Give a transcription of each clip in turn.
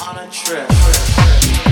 on a trip.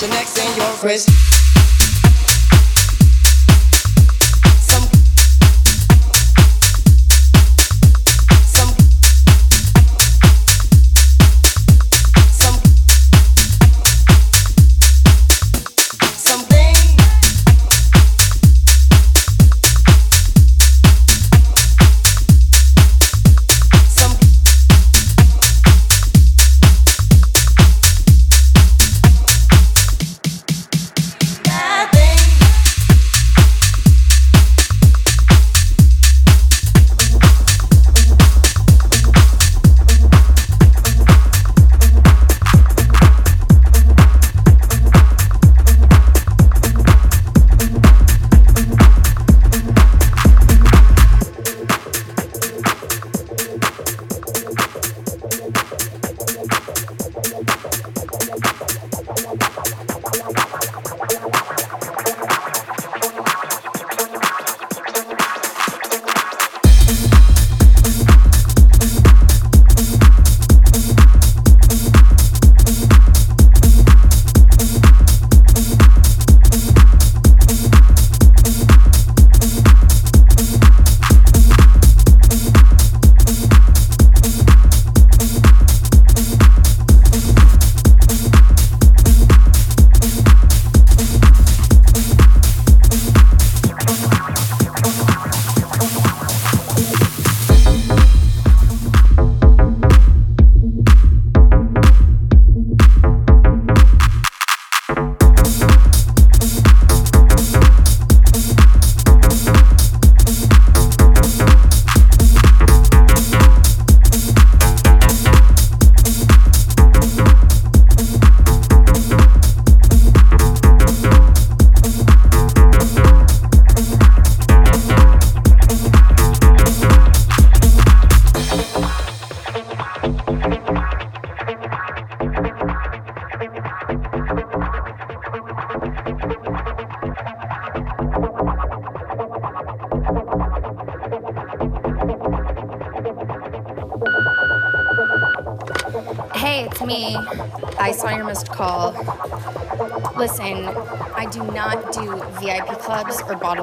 your neck and your wrist.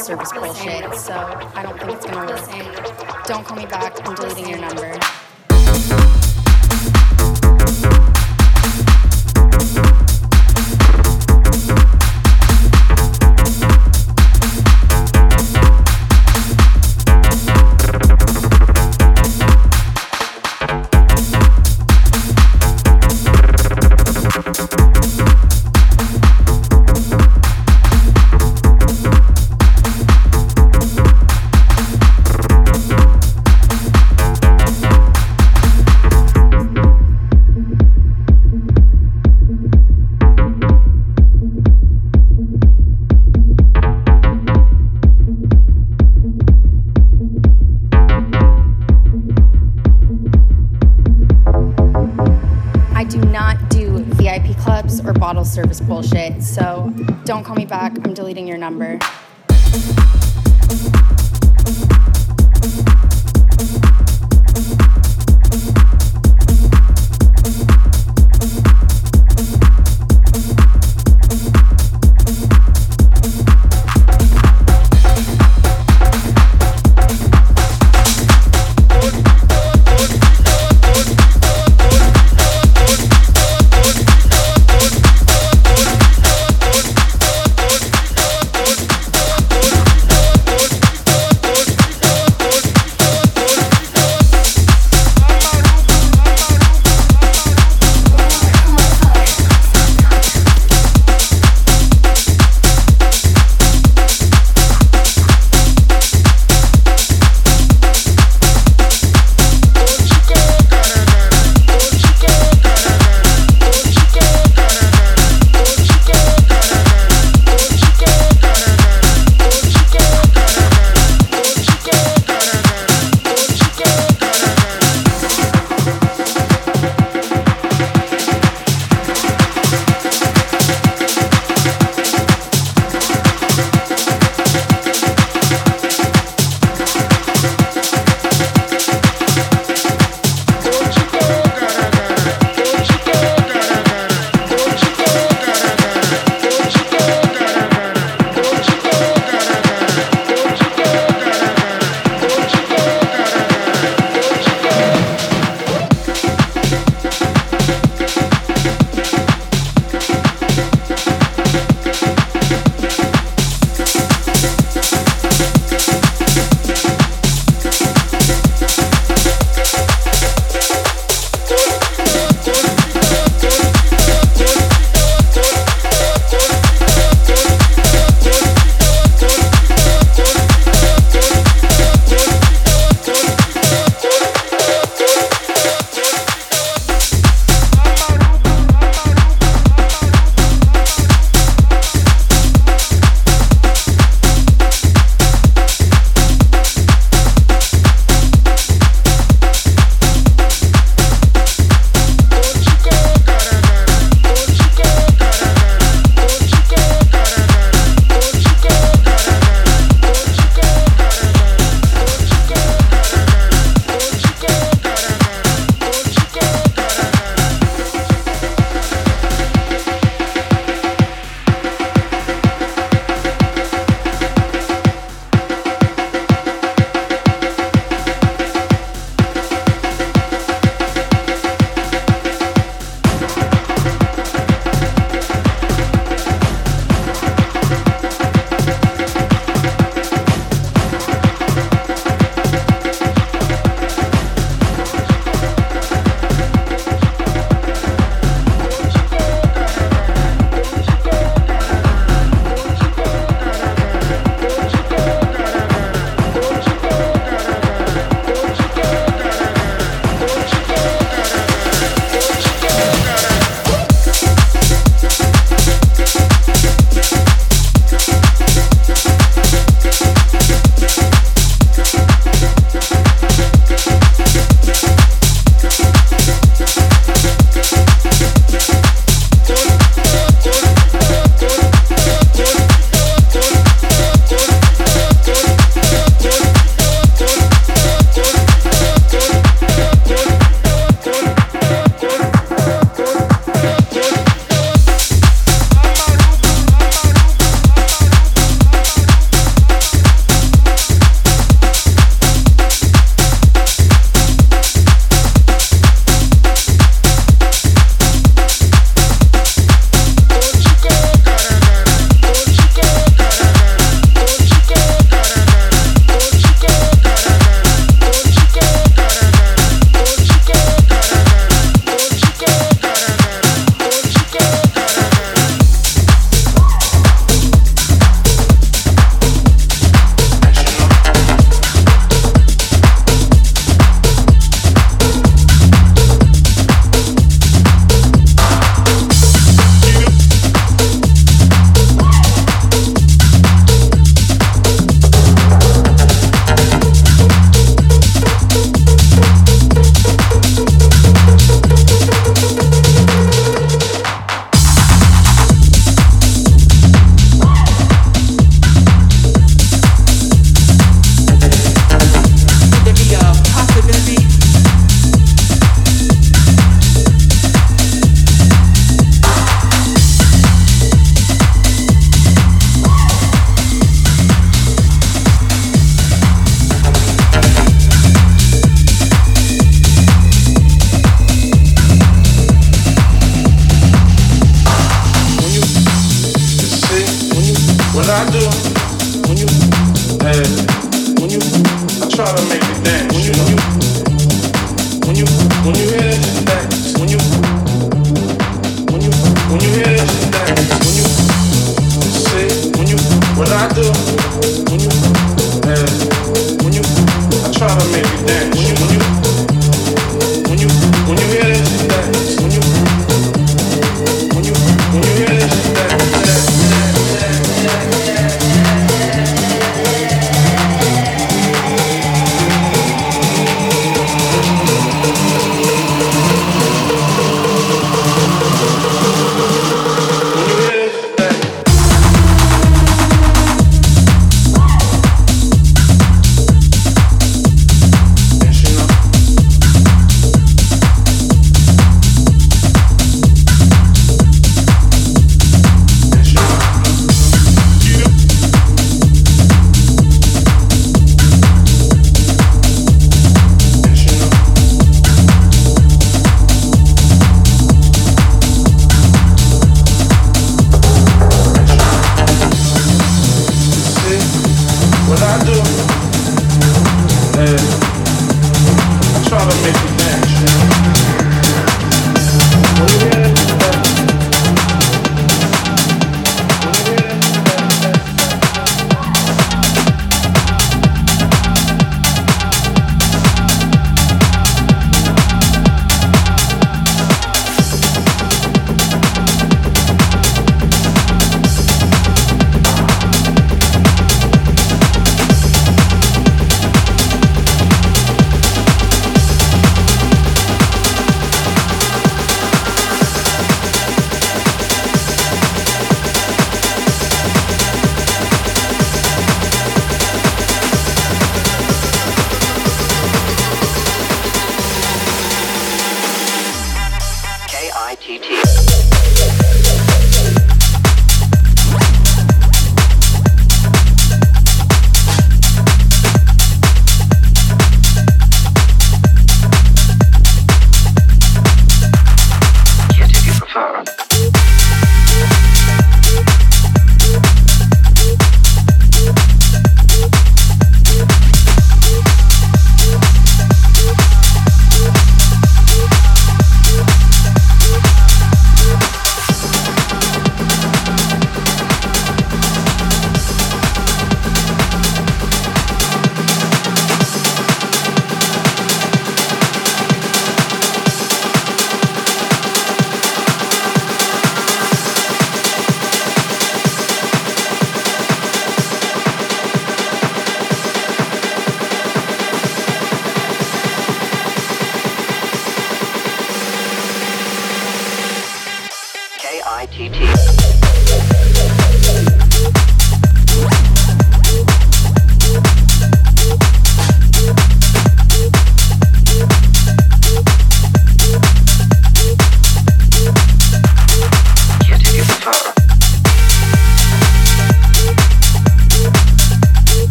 service bullshit, so I don't think it's gonna work. Don't call me back. until. Bullshit. So don't call me back. I'm deleting your number.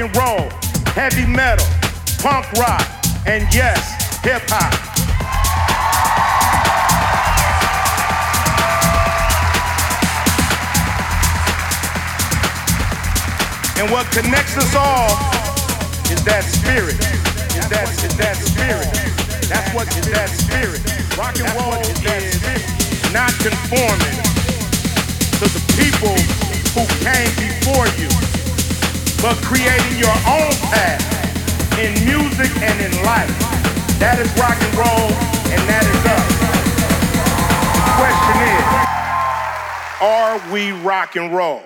And roll, heavy metal, punk rock, and yes, hip hop. And what connects us all is that spirit. Is that is that spirit. That's what is that spirit. Rock and roll is not conforming to the people who came before you, but creating your own path in music and in life. That is rock and roll, and that is us. The question is, are we rock and roll?